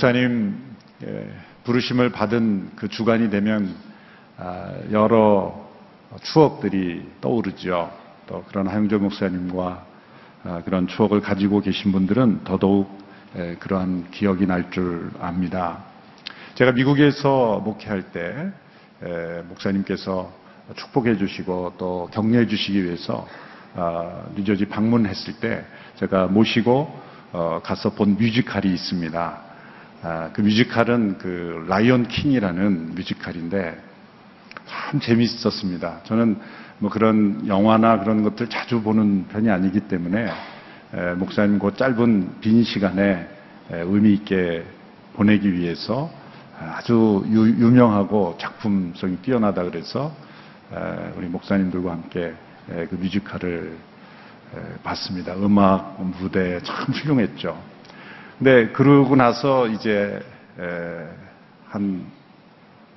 목사님 예, 부르심을 받은 그 주간이 되면 아, 여러 추억들이 떠오르죠. 또 그런 하영조 목사님과 아, 그런 추억을 가지고 계신 분들은 더더욱 예, 그러한 기억이 날 줄 압니다. 제가 미국에서 목회할 때 예, 목사님께서 축복해 주시고 또 격려해 주시기 위해서 아, 뉴저지 방문했을 때 제가 모시고 어, 가서 본 뮤지컬이 있습니다. 아, 그 뮤지컬은 그 라이언 킹이라는 뮤지컬인데 참 재밌었습니다. 저는 뭐 그런 영화나 그런 것들 자주 보는 편이 아니기 때문에 에, 목사님 그 짧은 빈 시간에 에, 의미 있게 보내기 위해서 아주 유, 명하고 작품성이 뛰어나다 그래서 에, 우리 목사님들과 함께 그 뮤지컬을 봤습니다. 음악, 무대 참 훌륭했죠. 근데 그러고 나서 이제 한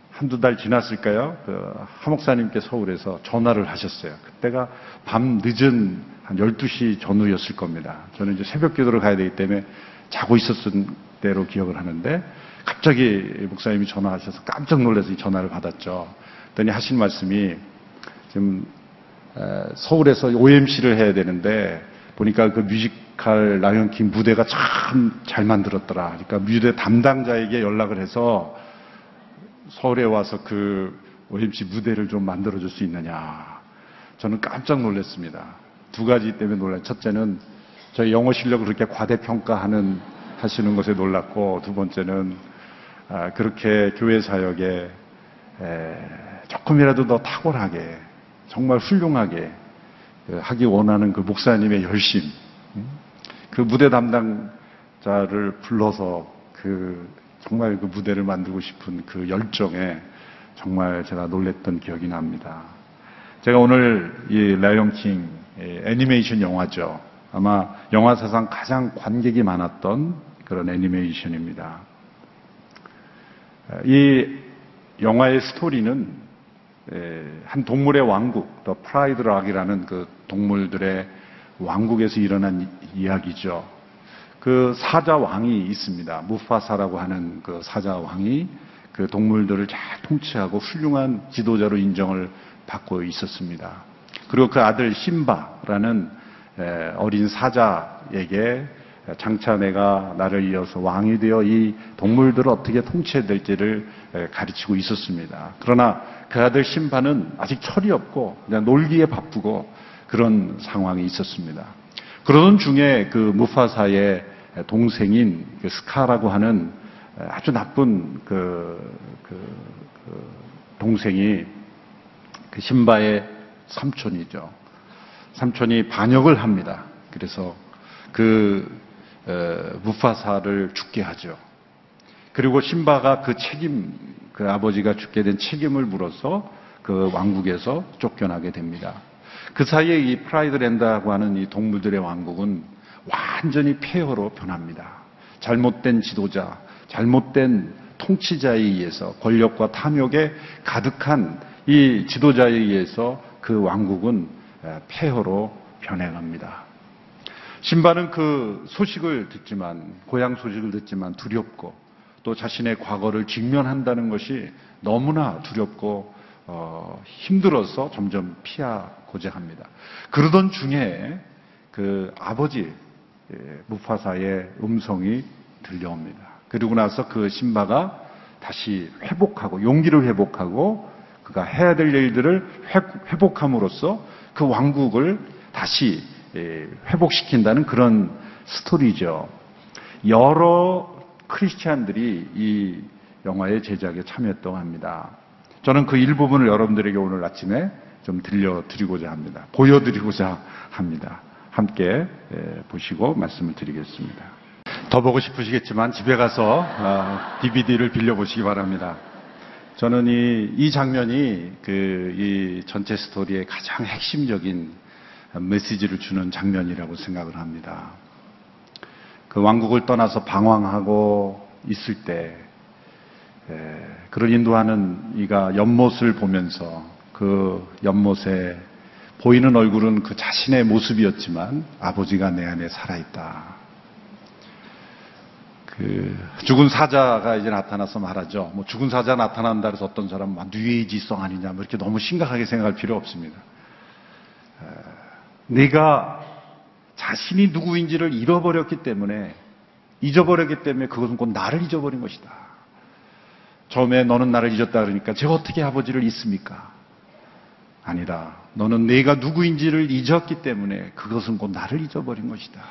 한두 달 지났을까요? 그 하목사님께 서울에서 전화를 하셨어요. 그때가 밤 늦은 한 12시 전후였을 겁니다. 저는 이제 새벽 기도를 가야 되기 때문에 자고 있었을 때로 기억을 하는데 갑자기 목사님이 전화하셔서 깜짝 놀라서 이 전화를 받았죠. 그랬더니 하신 말씀이 지금 서울에서 OMC를 해야 되는데 보니까 그 뮤지컬 라이언 킹 무대가 참 잘 만들었더라. 그러니까 무대 담당자에게 연락을 해서 서울에 와서 그 OMC 무대를 좀 만들어줄 수 있느냐. 저는 깜짝 놀랐습니다. 두 가지 때문에 놀란. 첫째는 저희 영어 실력을 그렇게 과대평가하는 하시는 것에 놀랐고 두 번째는 아, 그렇게 교회 사역에 조금이라도 더 탁월하게 정말 훌륭하게 그 하기 원하는 그 목사님의 열심, 음? 그 무대 담당자를 불러서 그 정말 그 무대를 만들고 싶은 그 열정에 정말 제가 놀랬던 기억이 납니다. 제가 오늘 이 라이언 킹 애니메이션 영화죠. 아마 영화 사상 가장 관객이 많았던 그런 애니메이션입니다. 이 영화의 스토리는 한 동물의 왕국, 더 프라이드 락이라는 그 동물들의 왕국에서 일어난 이야기죠. 그 사자 왕이 있습니다. 무파사라고 하는 그 사자 왕이 그 동물들을 잘 통치하고 훌륭한 지도자로 인정을 받고 있었습니다. 그리고 그 아들 신바라는 어린 사자에게 장차 내가 나를 이어서 왕이 되어 이 동물들을 어떻게 통치해야 될지를 가르치고 있었습니다. 그러나 그 아들 신바는 아직 철이 없고 그냥 놀기에 바쁘고 그런 상황이 있었습니다. 그러던 중에 그 무파사의 동생인 그 스카라고 하는 아주 나쁜 그, 그, 그 동생이 그 신바의 삼촌이죠. 삼촌이 반역을 합니다. 그래서 그 무파사를 죽게 하죠. 그리고 신바가 그 책임, 그 아버지가 죽게 된 책임을 물어서 그 왕국에서 쫓겨나게 됩니다. 그 사이에 이 프라이드랜드라고 하는 이 동물들의 왕국은 완전히 폐허로 변합니다. 잘못된 지도자, 잘못된 통치자에 의해서 권력과 탐욕에 가득한 이 지도자에 의해서 그 왕국은 폐허로 변해갑니다. 신바는 그 소식을 듣지만 고향 소식을 듣지만 두렵고 또 자신의 과거를 직면한다는 것이 너무나 두렵고 어, 힘들어서 점점 피하고자 합니다. 그러던 중에 그 아버지 예, 무파사의 음성이 들려옵니다. 그리고 나서 그 신바가 다시 회복하고 용기를 회복하고 그가 해야 될 일들을 회복함으로써 그 왕국을 다시 예, 회복시킨다는 그런 스토리죠. 여러 크리스찬들이 이 영화의 제작에 참여했다고 합니다. 저는 그 일부분을 여러분들에게 오늘 아침에 좀 들려드리고자 합니다. 보여드리고자 합니다. 함께 예, 보시고 말씀을 드리겠습니다. 더 보고 싶으시겠지만 집에 가서 DVD를 아, 빌려보시기 바랍니다. 저는 이, 이 장면이 그, 이 전체 스토리의 가장 핵심적인 메시지를 주는 장면이라고 생각을 합니다. 그 왕국을 떠나서 방황하고 있을 때 그를 인도하는 이가 연못을 보면서 그 연못에 보이는 얼굴은 그 자신의 모습이었지만 아버지가 내 안에 살아있다. 그 죽은 사자가 이제 나타나서 말하죠. 뭐 죽은 사자 나타난다 해서 어떤 사람은 막 뉘에이지성 아니냐 뭐 이렇게 너무 심각하게 생각할 필요 없습니다. 내가 자신이 누구인지를 잃어버렸기 때문에 잊어버렸기 때문에 그것은 곧 나를 잊어버린 것이다. 처음에 너는 나를 잊었다 그러니까 제가 어떻게 아버지를 잊습니까? 아니다. 너는 내가 누구인지를 잊었기 때문에 그것은 곧 나를 잊어버린 것이다.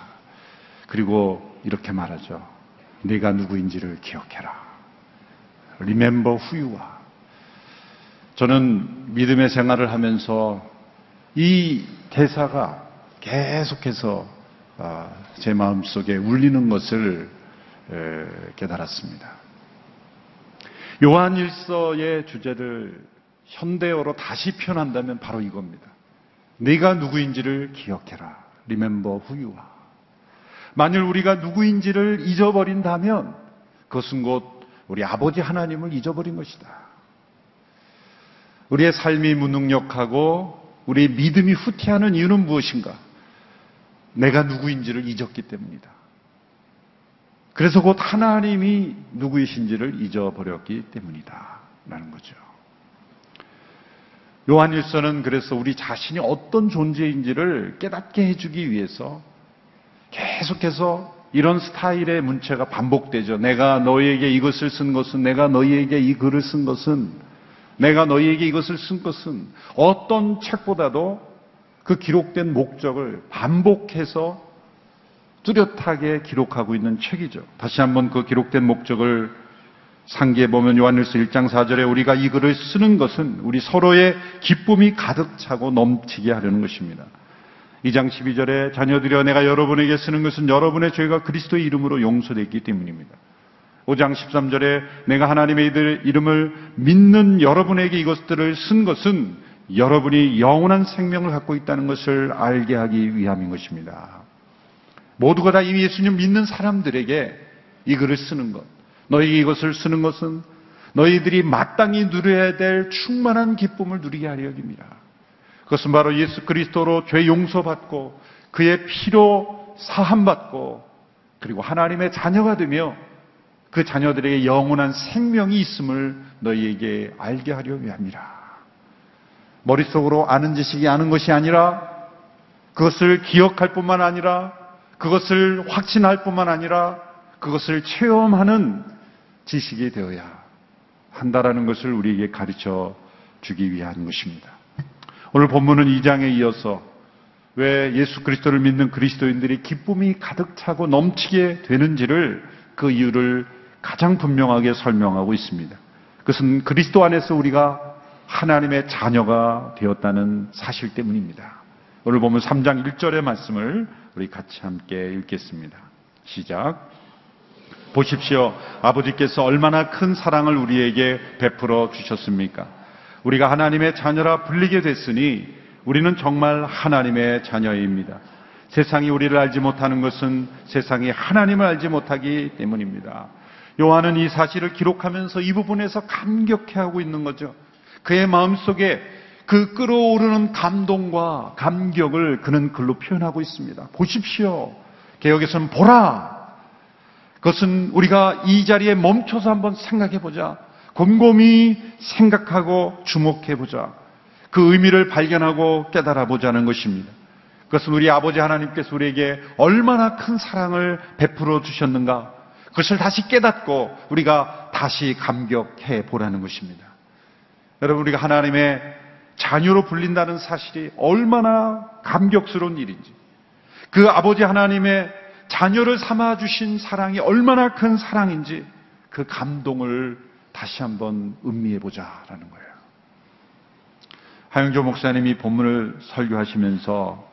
그리고 이렇게 말하죠. 내가 누구인지를 기억해라. Remember who you are. 저는 믿음의 생활을 하면서 이 대사가 계속해서 아, 제 마음속에 울리는 것을 깨달았습니다. 요한 일서의 주제를 현대어로 다시 표현한다면 바로 이겁니다. 네가 누구인지를 기억해라. Remember who you are. 만일 우리가 누구인지를 잊어버린다면 그것은 곧 우리 아버지 하나님을 잊어버린 것이다. 우리의 삶이 무능력하고 우리의 믿음이 후퇴하는 이유는 무엇인가? 내가 누구인지를 잊었기 때문이다. 그래서 곧 하나님이 누구이신지를 잊어버렸기 때문이다. 라는 거죠. 요한일서는 그래서 우리 자신이 어떤 존재인지를 깨닫게 해주기 위해서 계속해서 이런 스타일의 문체가 반복되죠. 내가 너희에게 이것을 쓴 것은, 내가 너희에게 이 글을 쓴 것은, 내가 너희에게 이것을 쓴 것은 어떤 책보다도 그 기록된 목적을 반복해서 뚜렷하게 기록하고 있는 책이죠. 다시 한번 그 기록된 목적을 상기해 보면 요한일서 1장 4절에 우리가 이 글을 쓰는 것은 우리 서로의 기쁨이 가득 차고 넘치게 하려는 것입니다. 2장 12절에 자녀들여 내가 여러분에게 쓰는 것은 여러분의 죄가 그리스도의 이름으로 용서됐기 때문입니다. 5장 13절에 내가 하나님의 이름을 믿는 여러분에게 이것들을 쓴 것은 여러분이 영원한 생명을 갖고 있다는 것을 알게 하기 위함인 것입니다. 모두가 다 이 예수님 믿는 사람들에게 이 글을 쓰는 것, 너희에게 이것을 쓰는 것은 너희들이 마땅히 누려야 될 충만한 기쁨을 누리게 하려 합니다. 그것은 바로 예수 그리스도로 죄 용서받고 그의 피로 사함받고 그리고 하나님의 자녀가 되며 그 자녀들에게 영원한 생명이 있음을 너희에게 알게 하려 합니다. 머릿속으로 아는 지식이 아는 것이 아니라 그것을 기억할 뿐만 아니라 그것을 확신할 뿐만 아니라 그것을 체험하는 지식이 되어야 한다라는 것을 우리에게 가르쳐 주기 위한 것입니다. 오늘 본문은 2장에 이어서 왜 예수 그리스도를 믿는 그리스도인들이 기쁨이 가득 차고 넘치게 되는지를 그 이유를 가장 분명하게 설명하고 있습니다. 그것은 그리스도 안에서 우리가 하나님의 자녀가 되었다는 사실 때문입니다. 오늘 보면 3장 1절의 말씀을 우리 같이 함께 읽겠습니다. 시작. 보십시오. 아버지께서 얼마나 큰 사랑을 우리에게 베풀어 주셨습니까? 우리가 하나님의 자녀라 불리게 됐으니 우리는 정말 하나님의 자녀입니다. 세상이 우리를 알지 못하는 것은 세상이 하나님을 알지 못하기 때문입니다. 요한은 이 사실을 기록하면서 이 부분에서 감격해하고 있는 거죠. 그의 마음속에 그 끓어오르는 감동과 감격을 그는 글로 표현하고 있습니다. 보십시오. 개혁에서는 보라. 그것은 우리가 이 자리에 멈춰서 한번 생각해 보자. 곰곰이 생각하고 주목해 보자. 그 의미를 발견하고 깨달아 보자는 것입니다. 그것은 우리 아버지 하나님께서 우리에게 얼마나 큰 사랑을 베풀어 주셨는가. 그것을 다시 깨닫고 우리가 다시 감격해 보라는 것입니다. 여러분, 우리가 하나님의 자녀로 불린다는 사실이 얼마나 감격스러운 일인지, 그 아버지 하나님의 자녀를 삼아 주신 사랑이 얼마나 큰 사랑인지 그 감동을 다시 한번 음미해 보자라는 거예요. 하영조 목사님이 본문을 설교하시면서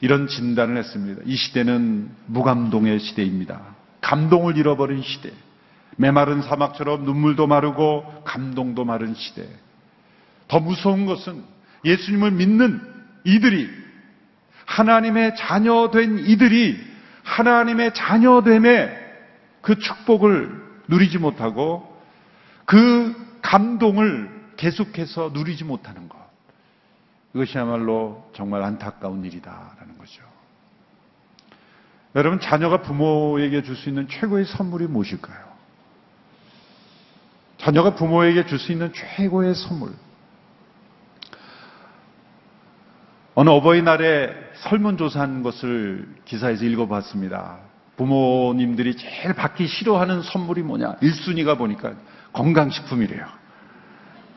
이런 진단을 했습니다. 이 시대는 무감동의 시대입니다. 감동을 잃어버린 시대. 메마른 사막처럼 눈물도 마르고 감동도 마른 시대. 더 무서운 것은 예수님을 믿는 이들이 하나님의 자녀된 이들이 하나님의 자녀됨의 그 축복을 누리지 못하고 그 감동을 계속해서 누리지 못하는 것. 이것이야말로 정말 안타까운 일이다라는 거죠. 여러분, 자녀가 부모에게 줄 수 있는 최고의 선물이 무엇일까요? 자녀가 부모에게 줄 수 있는 최고의 선물. 어느 어버이날에 설문조사한 것을 기사에서 읽어봤습니다. 부모님들이 제일 받기 싫어하는 선물이 뭐냐? 1순위가 보니까 건강식품이래요.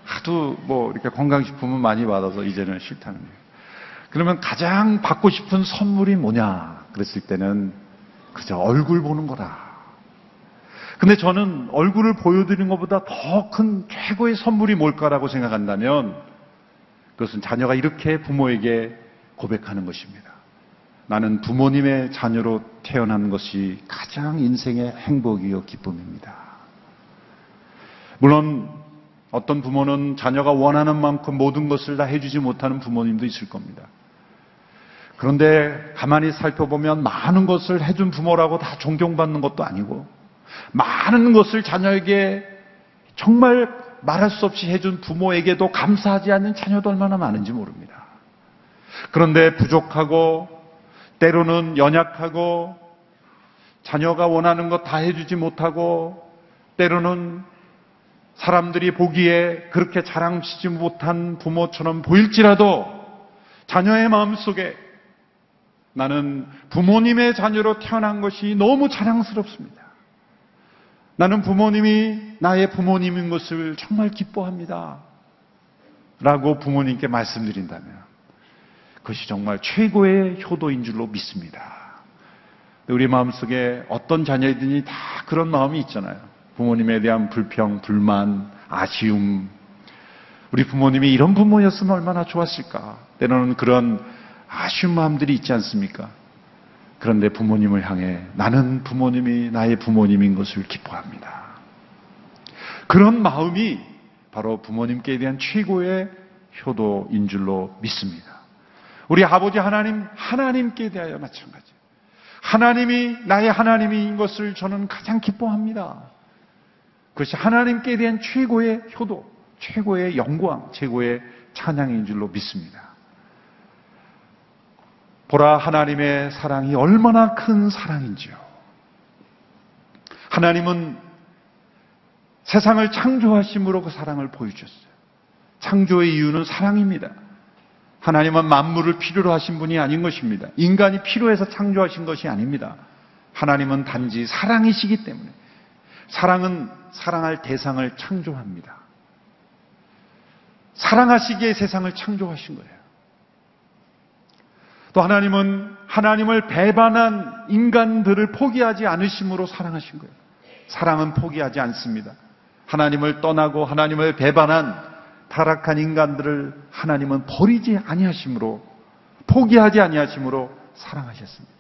하도 뭐 이렇게 건강식품은 많이 받아서 이제는 싫다는 거예요. 그러면 가장 받고 싶은 선물이 뭐냐? 그랬을 때는 그저 얼굴 보는 거다. 근데 저는 얼굴을 보여드리는 것보다 더 큰 최고의 선물이 뭘까라고 생각한다면 그것은 자녀가 이렇게 부모에게 고백하는 것입니다. 나는 부모님의 자녀로 태어난 것이 가장 인생의 행복이요 기쁨입니다. 물론 어떤 부모는 자녀가 원하는 만큼 모든 것을 다 해주지 못하는 부모님도 있을 겁니다. 그런데 가만히 살펴보면 많은 것을 해준 부모라고 다 존경받는 것도 아니고 많은 것을 자녀에게 정말 말할 수 없이 해준 부모에게도 감사하지 않는 자녀도 얼마나 많은지 모릅니다. 그런데 부족하고 때로는 연약하고 자녀가 원하는 것 다 해주지 못하고 때로는 사람들이 보기에 그렇게 자랑치지 못한 부모처럼 보일지라도 자녀의 마음속에 나는 부모님의 자녀로 태어난 것이 너무 자랑스럽습니다. 나는 부모님이 나의 부모님인 것을 정말 기뻐합니다. 라고 부모님께 말씀드린다면 그것이 정말 최고의 효도인 줄로 믿습니다. 우리 마음속에 어떤 자녀이든지 다 그런 마음이 있잖아요. 부모님에 대한 불평, 불만, 아쉬움. 우리 부모님이 이런 부모였으면 얼마나 좋았을까. 때로는 그런 아쉬운 마음들이 있지 않습니까? 그런데 부모님을 향해 나는 부모님이 나의 부모님인 것을 기뻐합니다. 그런 마음이 바로 부모님께 대한 최고의 효도인 줄로 믿습니다. 우리 아버지 하나님, 하나님께 대하여 마찬가지. 하나님이 나의 하나님인 것을 저는 가장 기뻐합니다. 그것이 하나님께 대한 최고의 효도, 최고의 영광, 최고의 찬양인 줄로 믿습니다. 보라 하나님의 사랑이 얼마나 큰 사랑인지요. 하나님은 세상을 창조하심으로 그 사랑을 보여주셨어요. 창조의 이유는 사랑입니다. 하나님은 만물을 필요로 하신 분이 아닌 것입니다. 인간이 필요해서 창조하신 것이 아닙니다. 하나님은 단지 사랑이시기 때문에 사랑은 사랑할 대상을 창조합니다. 사랑하시기에 세상을 창조하신 거예요. 또 하나님은 하나님을 배반한 인간들을 포기하지 않으심으로 사랑하신 거예요. 사랑은 포기하지 않습니다. 하나님을 떠나고 하나님을 배반한 타락한 인간들을 하나님은 버리지 아니하심으로 포기하지 아니하심으로 사랑하셨습니다.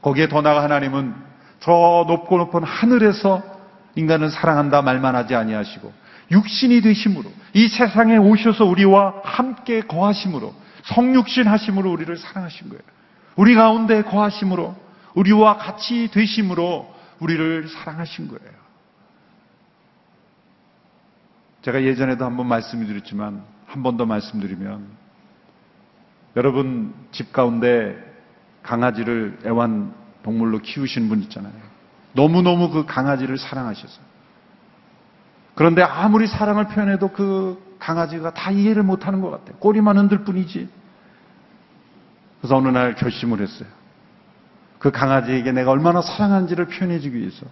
거기에 더 나아가 하나님은 저 높고 높은 하늘에서 인간을 사랑한다 말만 하지 아니하시고 육신이 되심으로 이 세상에 오셔서 우리와 함께 거하심으로 성육신 하심으로 우리를 사랑하신 거예요. 우리 가운데 거하심으로 우리와 같이 되심으로 우리를 사랑하신 거예요. 제가 예전에도 한번 말씀드렸지만 한 번 더 말씀드리면 여러분 집 가운데 강아지를 애완 동물로 키우시는 분 있잖아요. 너무너무 그 강아지를 사랑하셔서 그런데 아무리 사랑을 표현해도 그 강아지가 다 이해를 못하는 것 같아요. 꼬리만 흔들 뿐이지. 그래서 어느 날 결심을 했어요. 그 강아지에게 내가 얼마나 사랑하는지를 표현해주기 위해서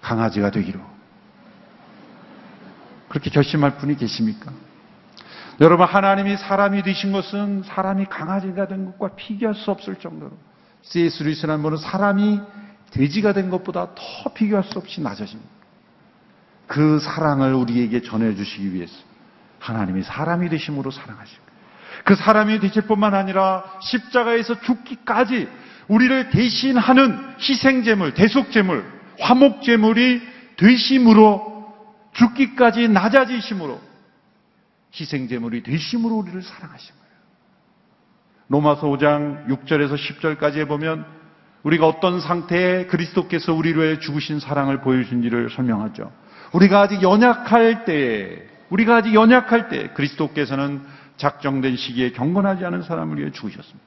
강아지가 되기로. 그렇게 결심할 분이 계십니까? 여러분, 하나님이 사람이 되신 것은 사람이 강아지가 된 것과 비교할 수 없을 정도로 C.S. 루이스라는 분은 사람이 돼지가 된 것보다 더 비교할 수 없이 낮아집니다. 그 사랑을 우리에게 전해주시기 위해서 하나님이 사람이 되심으로 사랑하시고 그 사람이 되실 뿐만 아니라 십자가에서 죽기까지 우리를 대신하는 희생제물, 대속제물, 화목제물이 되심으로 죽기까지 낮아지심으로 희생제물이 되심으로 우리를 사랑하신 거예요. 로마서 5장 6절에서 10절까지 해보면 우리가 어떤 상태에 그리스도께서 우리를 위해 죽으신 사랑을 보여주신지를 설명하죠. 우리가 아직 연약할 때에, 우리가 아직 연약할 때 그리스도께서는 작정된 시기에 경건하지 않은 사람을 위해 죽으셨습니다.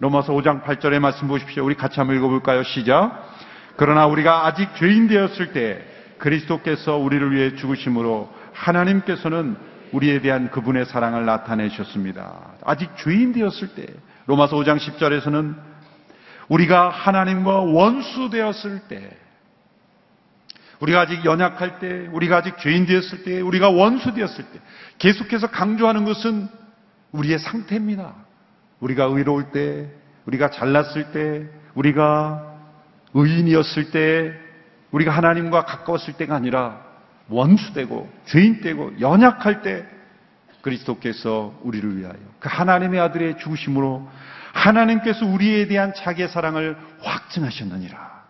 로마서 5장 8절의 말씀 보십시오. 우리 같이 한번 읽어볼까요? 시작. 그러나 우리가 아직 죄인 되었을 때 그리스도께서 우리를 위해 죽으심으로 하나님께서는 우리에 대한 그분의 사랑을 나타내셨습니다. 아직 죄인 되었을 때 로마서 5장 10절에서는 우리가 하나님과 원수 되었을 때 우리가 아직 연약할 때, 우리가 아직 죄인 되었을 때, 우리가 원수 되었을 때, 계속해서 강조하는 것은 우리의 상태입니다. 우리가 의로울 때, 우리가 잘났을 때, 우리가 의인이었을 때, 우리가 하나님과 가까웠을 때가 아니라 원수되고 죄인되고 연약할 때 그리스도께서 우리를 위하여 그 하나님의 아들의 죽으심으로 하나님께서 우리에 대한 자기의 사랑을 확증하셨느니라.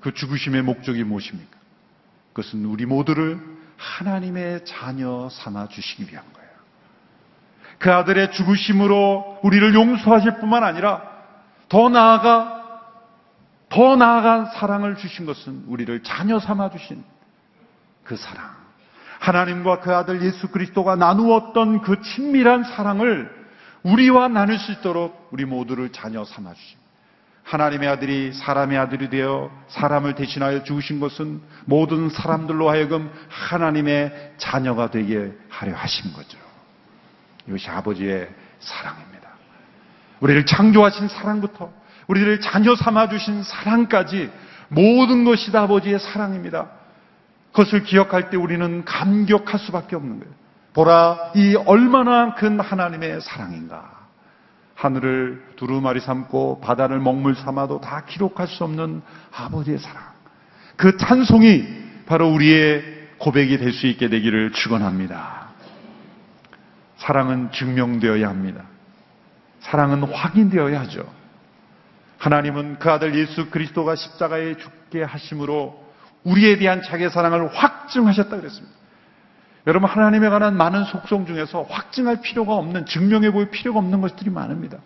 그 죽으심의 목적이 무엇입니까? 그것은 우리 모두를 하나님의 자녀 삼아 주시기 위한 거예요. 그 아들의 죽으심으로 우리를 용서하실 뿐만 아니라 더 나아가 더 나아간 사랑을 주신 것은 우리를 자녀 삼아 주신 그 사랑. 하나님과 그 아들 예수 그리스도가 나누었던 그 친밀한 사랑을 우리와 나눌 수 있도록 우리 모두를 자녀 삼아 주십니다. 하나님의 아들이 사람의 아들이 되어 사람을 대신하여 죽으신 것은 모든 사람들로 하여금 하나님의 자녀가 되게 하려 하신 거죠. 이것이 아버지의 사랑입니다. 우리를 창조하신 사랑부터 우리를 자녀 삼아 주신 사랑까지 모든 것이 다 아버지의 사랑입니다. 그것을 기억할 때 우리는 감격할 수밖에 없는 거예요. 보라, 이 얼마나 큰 하나님의 사랑인가. 하늘을 두루마리 삼고 바다를 먹물 삼아도 다 기록할 수 없는 아버지의 사랑. 그 찬송이 바로 우리의 고백이 될 수 있게 되기를 축원합니다. 사랑은 증명되어야 합니다. 사랑은 확인되어야 하죠. 하나님은 그 아들 예수 그리스도가 십자가에 죽게 하심으로 우리에 대한 자기의 사랑을 확증하셨다 그랬습니다. 여러분 하나님에 관한 많은 속성 중에서 확증할 필요가 없는 증명해 보일 필요가 없는 것들이 많습니다.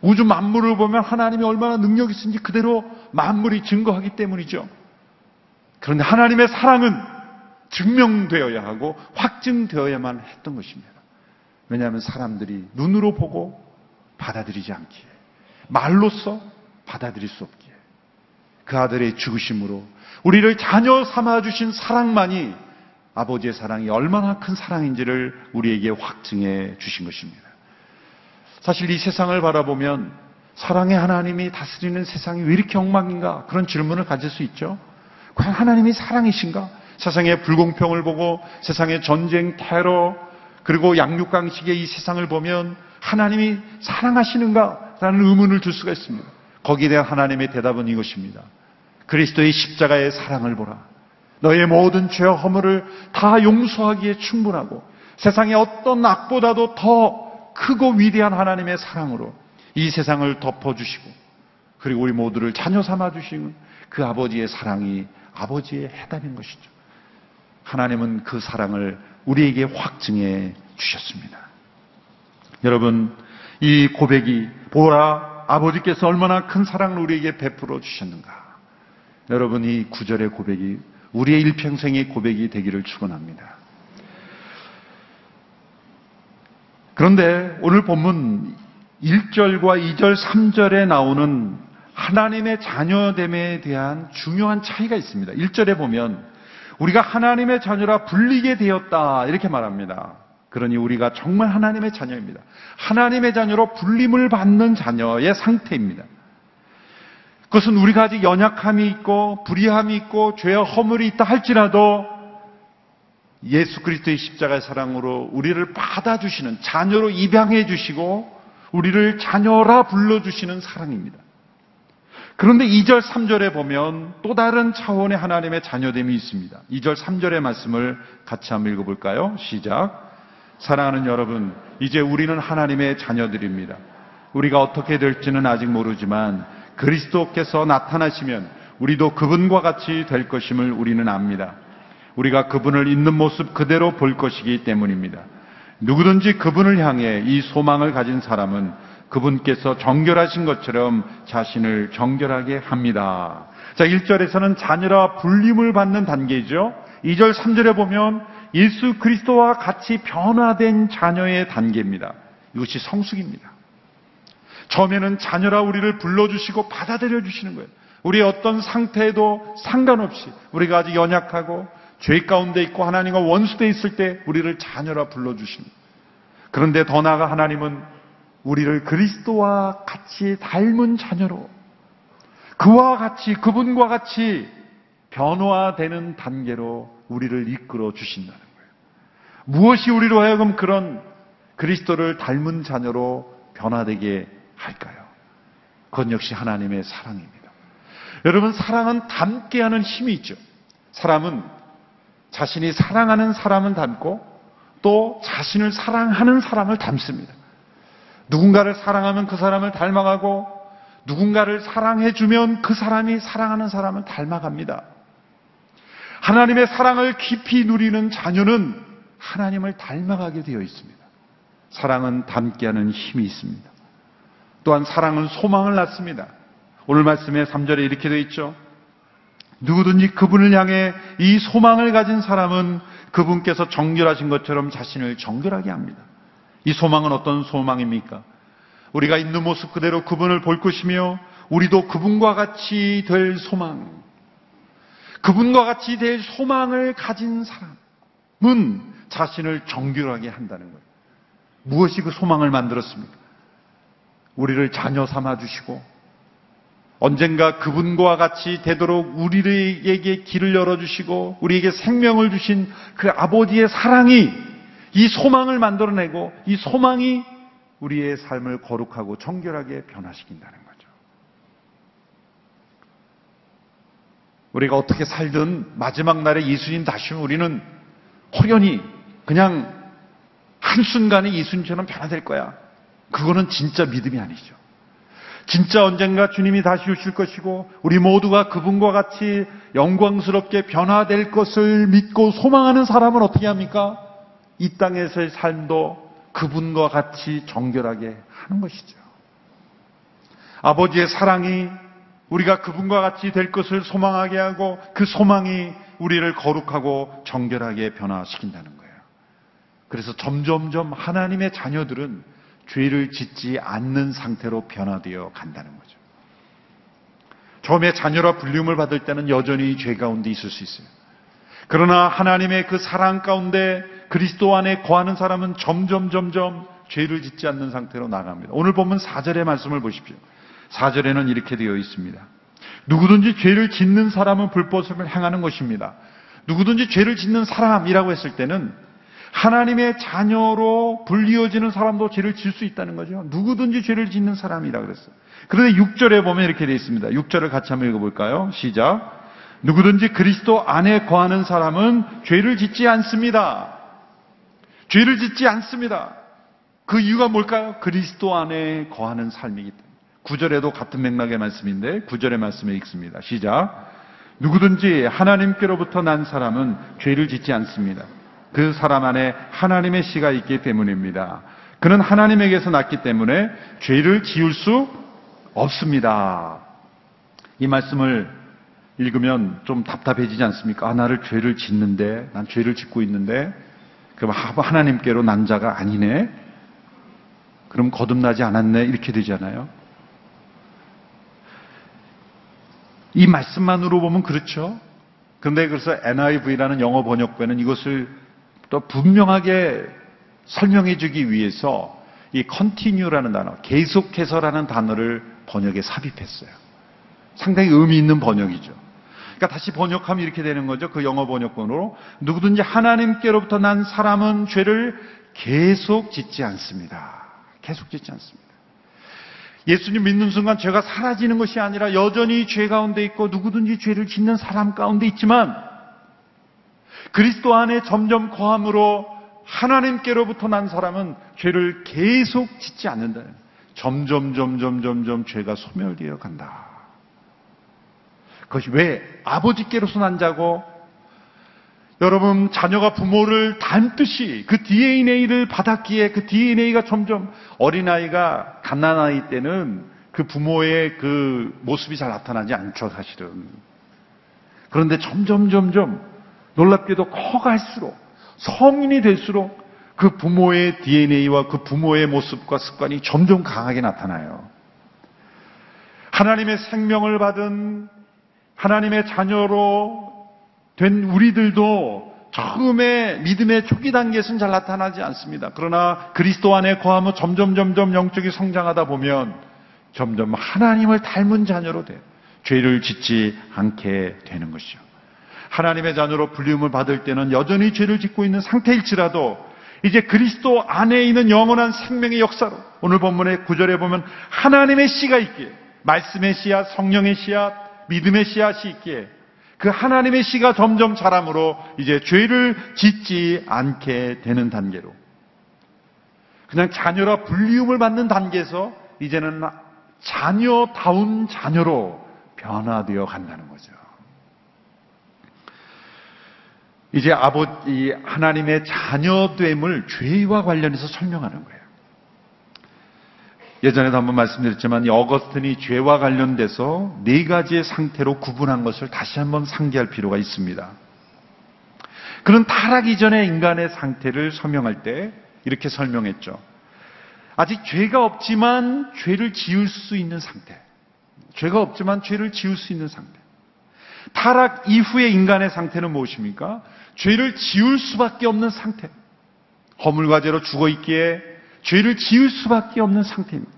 우주 만물을 보면 하나님이 얼마나 능력이 있는지 그대로 만물이 증거하기 때문이죠. 그런데 하나님의 사랑은 증명되어야 하고 확증되어야만 했던 것입니다. 왜냐하면 사람들이 눈으로 보고 받아들이지 않기에 말로써 받아들일 수 없기에 그 아들의 죽으심으로 우리를 자녀 삼아 주신 사랑만이 아버지의 사랑이 얼마나 큰 사랑인지를 우리에게 확증해 주신 것입니다. 사실 이 세상을 바라보면 사랑의 하나님이 다스리는 세상이 왜 이렇게 엉망인가? 그런 질문을 가질 수 있죠. 과연 하나님이 사랑이신가? 세상의 불공평을 보고 세상의 전쟁, 테러, 그리고 양육강식의 이 세상을 보면 하나님이 사랑하시는가? 라는 의문을 줄 수가 있습니다. 거기에 대한 하나님의 대답은 이것입니다. 그리스도의 십자가의 사랑을 보라. 너의 모든 죄와 허물을 다 용서하기에 충분하고 세상의 어떤 악보다도 더 크고 위대한 하나님의 사랑으로 이 세상을 덮어주시고 그리고 우리 모두를 자녀 삼아 주시는 그 아버지의 사랑이 아버지의 해답인 것이죠. 하나님은 그 사랑을 우리에게 확증해 주셨습니다. 여러분, 이 고백이 보라 아버지께서 얼마나 큰 사랑을 우리에게 베풀어 주셨는가. 여러분 이 구절의 고백이 우리의 일평생의 고백이 되기를 축원합니다. 그런데 오늘 본문 1절과 2절, 3절에 나오는 하나님의 자녀됨에 대한 중요한 차이가 있습니다. 1절에 보면 우리가 하나님의 자녀라 불리게 되었다 이렇게 말합니다. 그러니 우리가 정말 하나님의 자녀입니다. 하나님의 자녀로 불림을 받는 자녀의 상태입니다. 그것은 우리가 아직 연약함이 있고 불의함이 있고 죄와 허물이 있다 할지라도 예수 그리스도의 십자가의 사랑으로 우리를 받아주시는 자녀로 입양해 주시고 우리를 자녀라 불러주시는 사랑입니다. 그런데 2절, 3절에 보면 또 다른 차원의 하나님의 자녀됨이 있습니다. 2절, 3절의 말씀을 같이 한번 읽어볼까요? 시작. 사랑하는 여러분, 이제 우리는 하나님의 자녀들입니다. 우리가 어떻게 될지는 아직 모르지만 그리스도께서 나타나시면 우리도 그분과 같이 될 것임을 우리는 압니다. 우리가 그분을 있는 모습 그대로 볼 것이기 때문입니다. 누구든지 그분을 향해 이 소망을 가진 사람은 그분께서 정결하신 것처럼 자신을 정결하게 합니다. 자, 1절에서는 자녀라 불림을 받는 단계죠. 2절, 3절에 보면 예수 그리스도와 같이 변화된 자녀의 단계입니다. 이것이 성숙입니다. 처음에는 자녀라 우리를 불러주시고 받아들여 주시는 거예요. 우리의 어떤 상태에도 상관없이 우리가 아직 연약하고 죄 가운데 있고 하나님과 원수돼 있을 때 우리를 자녀라 불러주십니다. 그런데 더 나아가 하나님은 우리를 그리스도와 같이 닮은 자녀로 그와 같이 그분과 같이 변화되는 단계로 우리를 이끌어 주신다는 거예요. 무엇이 우리로 하여금 그런 그리스도를 닮은 자녀로 변화되게 할까요? 그건 역시 하나님의 사랑입니다. 여러분, 사랑은 닮게 하는 힘이 있죠. 사람은 자신이 사랑하는 사람은 닮고 또 자신을 사랑하는 사람을 닮습니다. 누군가를 사랑하면 그 사람을 닮아가고 누군가를 사랑해주면 그 사람이 사랑하는 사람을 닮아갑니다. 하나님의 사랑을 깊이 누리는 자녀는 하나님을 닮아가게 되어 있습니다. 사랑은 닮게 하는 힘이 있습니다. 또한 사랑은 소망을 낳습니다. 오늘 말씀에 3절에 이렇게 되어 있죠. 누구든지 그분을 향해 이 소망을 가진 사람은 그분께서 정결하신 것처럼 자신을 정결하게 합니다. 이 소망은 어떤 소망입니까? 우리가 있는 모습 그대로 그분을 볼 것이며 우리도 그분과 같이 될 소망. 그분과 같이 될 소망을 가진 사람은 자신을 정결하게 한다는 거예요. 무엇이 그 소망을 만들었습니까? 우리를 자녀 삼아 주시고 언젠가 그분과 같이 되도록 우리에게 길을 열어주시고 우리에게 생명을 주신 그 아버지의 사랑이 이 소망을 만들어내고 이 소망이 우리의 삶을 거룩하고 정결하게 변화시킨다는 거죠. 우리가 어떻게 살든 마지막 날에 예수님 다시면 우리는 호련히 그냥 한순간에 예수님처럼 변화될 거야. 그거는 진짜 믿음이 아니죠. 진짜 언젠가 주님이 다시 오실 것이고 우리 모두가 그분과 같이 영광스럽게 변화될 것을 믿고 소망하는 사람은 어떻게 합니까? 이 땅에서의 삶도 그분과 같이 정결하게 하는 것이죠. 아버지의 사랑이 우리가 그분과 같이 될 것을 소망하게 하고 그 소망이 우리를 거룩하고 정결하게 변화시킨다는 거예요. 그래서 점점점 하나님의 자녀들은 죄를 짓지 않는 상태로 변화되어 간다는 거죠. 처음에 자녀라 불림을 받을 때는 여전히 죄 가운데 있을 수 있어요. 그러나 하나님의 그 사랑 가운데 그리스도 안에 거하는 사람은 점점 점점 죄를 짓지 않는 상태로 나갑니다. 오늘 보면 4절의 말씀을 보십시오. 4절에는 이렇게 되어 있습니다. 누구든지 죄를 짓는 사람은 불법을 행하는 것입니다. 누구든지 죄를 짓는 사람이라고 했을 때는 하나님의 자녀로 불리어지는 사람도 죄를 질 수 있다는 거죠. 누구든지 죄를 짓는 사람이라 그랬어요. 그런데 6절에 보면 이렇게 되어 있습니다. 6절을 같이 한번 읽어볼까요? 시작. 누구든지 그리스도 안에 거하는 사람은 죄를 짓지 않습니다. 죄를 짓지 않습니다. 그 이유가 뭘까요? 그리스도 안에 거하는 삶이기 때문에. 9절에도 같은 맥락의 말씀인데 9절의 말씀에 읽습니다. 시작. 누구든지 하나님께로부터 난 사람은 죄를 짓지 않습니다. 그 사람 안에 하나님의 씨가 있기 때문입니다. 그는 하나님에게서 났기 때문에 죄를 지을 수 없습니다. 이 말씀을 읽으면 좀 답답해지지 않습니까? 아, 나를 죄를 짓는데, 난 죄를 짓고 있는데, 그럼 하나님께로 난 자가 아니네? 그럼 거듭나지 않았네? 이렇게 되잖아요. 이 말씀만으로 보면 그렇죠. 그런데 그래서 NIV라는 영어 번역본은 이것을 또 분명하게 설명해 주기 위해서 이 continue라는 단어, 계속해서라는 단어를 번역에 삽입했어요. 상당히 의미 있는 번역이죠. 그러니까 다시 번역하면 이렇게 되는 거죠. 그 영어 번역본으로 누구든지 하나님께로부터 난 사람은 죄를 계속 짓지 않습니다. 계속 짓지 않습니다. 예수님 믿는 순간 죄가 사라지는 것이 아니라 여전히 죄 가운데 있고 누구든지 죄를 짓는 사람 가운데 있지만 그리스도 안에 점점 거함으로 하나님께로부터 난 사람은 죄를 계속 짓지 않는다. 점점, 점점, 점점 죄가 소멸되어 간다. 그것이 왜 아버지께로서 난 자고 여러분 자녀가 부모를 닮듯이 그 DNA를 받았기에 그 DNA가 점점 어린아이가 갓난아이 때는 그 부모의 그 모습이 잘 나타나지 않죠 사실은 그런데 점점 점점 놀랍게도 커갈수록 성인이 될수록 그 부모의 DNA와 그 부모의 모습과 습관이 점점 강하게 나타나요. 하나님의 생명을 받은 하나님의 자녀로 된 우리들도 처음에 믿음의 초기 단계에서는 잘 나타나지 않습니다. 그러나 그리스도 안에 거하면 점점 점점 영적이 성장하다 보면 점점 하나님을 닮은 자녀로 돼 죄를 짓지 않게 되는 것이죠. 하나님의 자녀로 불림을 받을 때는 여전히 죄를 짓고 있는 상태일지라도 이제 그리스도 안에 있는 영원한 생명의 역사로 오늘 본문의 구절에 보면 하나님의 씨가 있기에 말씀의 씨앗, 성령의 씨앗, 믿음의 씨앗이 있기에 그 하나님의 씨가 점점 자람으로 이제 죄를 짓지 않게 되는 단계로 그냥 자녀라 불리움을 받는 단계에서 이제는 자녀다운 자녀로 변화되어 간다는 거죠. 이제 아버지 하나님의 자녀됨을 죄와 관련해서 설명하는 거예요. 예전에도 한번 말씀드렸지만 이 어거스틴이 죄와 관련돼서 네 가지의 상태로 구분한 것을 다시 한번 상기할 필요가 있습니다. 그는 타락 이전의 인간의 상태를 설명할 때 이렇게 설명했죠. 아직 죄가 없지만 죄를 지을 수 있는 상태. 죄가 없지만 죄를 지을 수 있는 상태. 타락 이후의 인간의 상태는 무엇입니까? 죄를 지을 수밖에 없는 상태. 허물과제로 죽어 있기에 죄를 지을 수밖에 없는 상태입니다.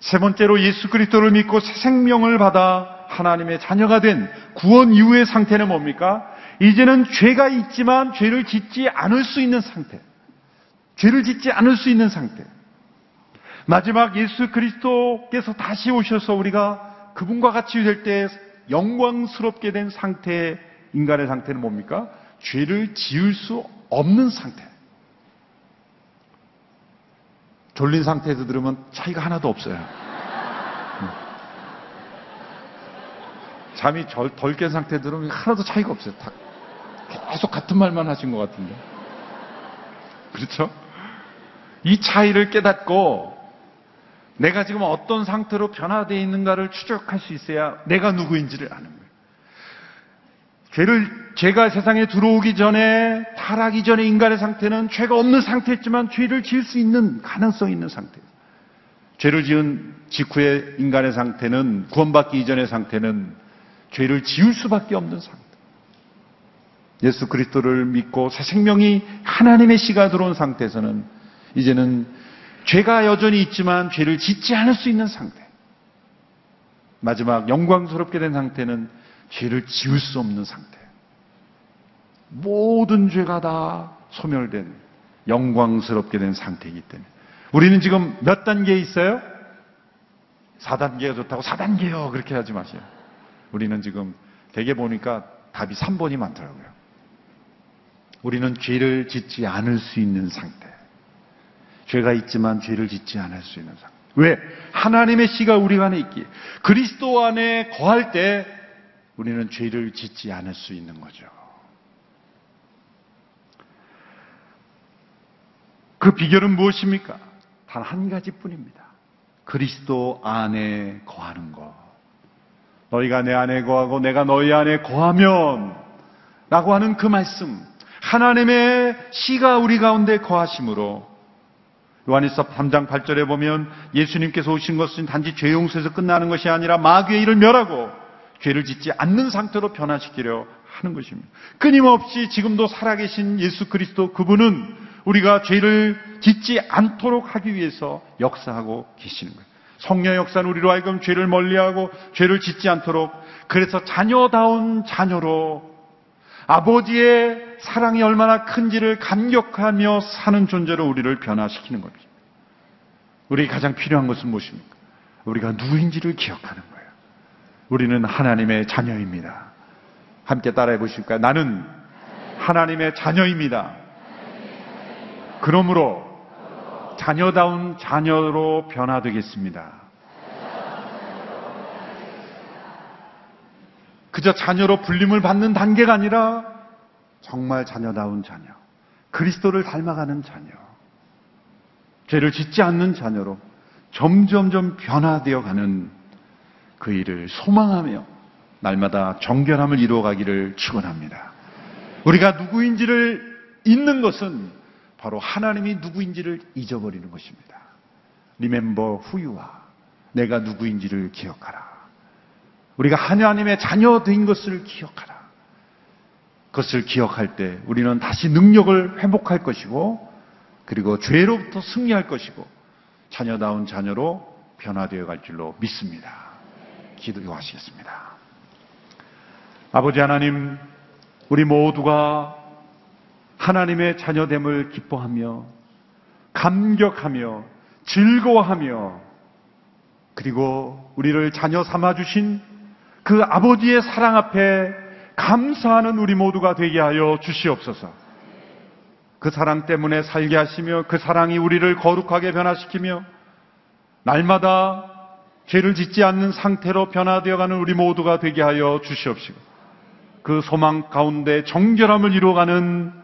세 번째로 예수 그리스도를 믿고 새 생명을 받아 하나님의 자녀가 된 구원 이후의 상태는 뭡니까? 이제는 죄가 있지만 죄를 짓지 않을 수 있는 상태. 죄를 짓지 않을 수 있는 상태. 마지막 예수 그리스도께서 다시 오셔서 우리가 그분과 같이 될 때 영광스럽게 된 상태, 인간의 상태는 뭡니까? 죄를 지을 수 없는 상태. 졸린 상태에서 들으면 차이가 하나도 없어요. 잠이 덜 깬 상태에 들으면 하나도 차이가 없어요. 다 계속 같은 말만 하신 것 같은데. 그렇죠? 이 차이를 깨닫고 내가 지금 어떤 상태로 변화되어 있는가를 추적할 수 있어야 내가 누구인지를 아는 거예요. 죄를, 죄가 세상에 들어오기 전에, 타락이 전에 인간의 상태는 죄가 없는 상태였지만 죄를 지을 수 있는 가능성이 있는 상태예요. 죄를 지은 직후의 인간의 상태는, 구원받기 이전의 상태는 죄를 지을 수밖에 없는 상태. 예수 그리스도를 믿고 새 생명이 하나님의 씨가 들어온 상태에서는 이제는 죄가 여전히 있지만 죄를 짓지 않을 수 있는 상태. 마지막 영광스럽게 된 상태는 죄를 지을 수 없는 상태. 모든 죄가 다 소멸된 영광스럽게 된 상태이기 때문에 우리는 지금 몇 단계에 있어요? 4단계가 좋다고 4단계요. 그렇게 하지 마세요. 우리는 지금 대개 보니까 답이 3번이 많더라고요. 우리는 죄를 짓지 않을 수 있는 상태. 죄가 있지만 죄를 짓지 않을 수 있는 상태. 왜? 하나님의 씨가 우리 안에 있기에 그리스도 안에 거할 때 우리는 죄를 짓지 않을 수 있는 거죠. 그 비결은 무엇입니까? 단 한 가지뿐입니다. 그리스도 안에 거하는 것. 너희가 내 안에 거하고 내가 너희 안에 거하면 라고 하는 그 말씀. 하나님의 씨가 우리 가운데 거하심으로 요한일서 3장 8절에 보면 예수님께서 오신 것은 단지 죄 용서에서 끝나는 것이 아니라 마귀의 일을 멸하고 죄를 짓지 않는 상태로 변화시키려 하는 것입니다. 끊임없이 지금도 살아계신 예수 그리스도 그분은 우리가 죄를 짓지 않도록 하기 위해서 역사하고 계시는 거예요. 성령 역사는 우리로 하여금 죄를 멀리하고 죄를 짓지 않도록 그래서 자녀다운 자녀로 아버지의 사랑이 얼마나 큰지를 감격하며 사는 존재로 우리를 변화시키는 겁니다. 우리 가장 필요한 것은 무엇입니까? 우리가 누구인지를 기억하는 거예요. 우리는 하나님의 자녀입니다. 함께 따라해 보실까요? 나는 하나님의 자녀입니다. 그러므로 자녀다운 자녀로 변화되겠습니다. 그저 자녀로 불림을 받는 단계가 아니라 정말 자녀다운 자녀. 그리스도를 닮아가는 자녀. 죄를 짓지 않는 자녀로 점점점 변화되어 가는 그 일을 소망하며 날마다 정결함을 이루어가기를 축원합니다. 우리가 누구인지를 잊는 것은 바로 하나님이 누구인지를 잊어버리는 것입니다. You are. 내가 누구인지를 기억하라. 우리가 하나님의 자녀 된 것을 기억하라. 그것을 기억할 때 우리는 다시 능력을 회복할 것이고 그리고 죄로부터 승리할 것이고 자녀다운 자녀로 변화되어 갈 줄로 믿습니다. 기도하시겠습니다. 아버지 하나님, 우리 모두가 하나님의 자녀됨을 기뻐하며 감격하며 즐거워하며 그리고 우리를 자녀 삼아 주신 그 아버지의 사랑 앞에 감사하는 우리 모두가 되게 하여 주시옵소서. 그 사랑 때문에 살게 하시며 그 사랑이 우리를 거룩하게 변화시키며 날마다 죄를 짓지 않는 상태로 변화되어가는 우리 모두가 되게 하여 주시옵시고 그 소망 가운데 정결함을 이루어가는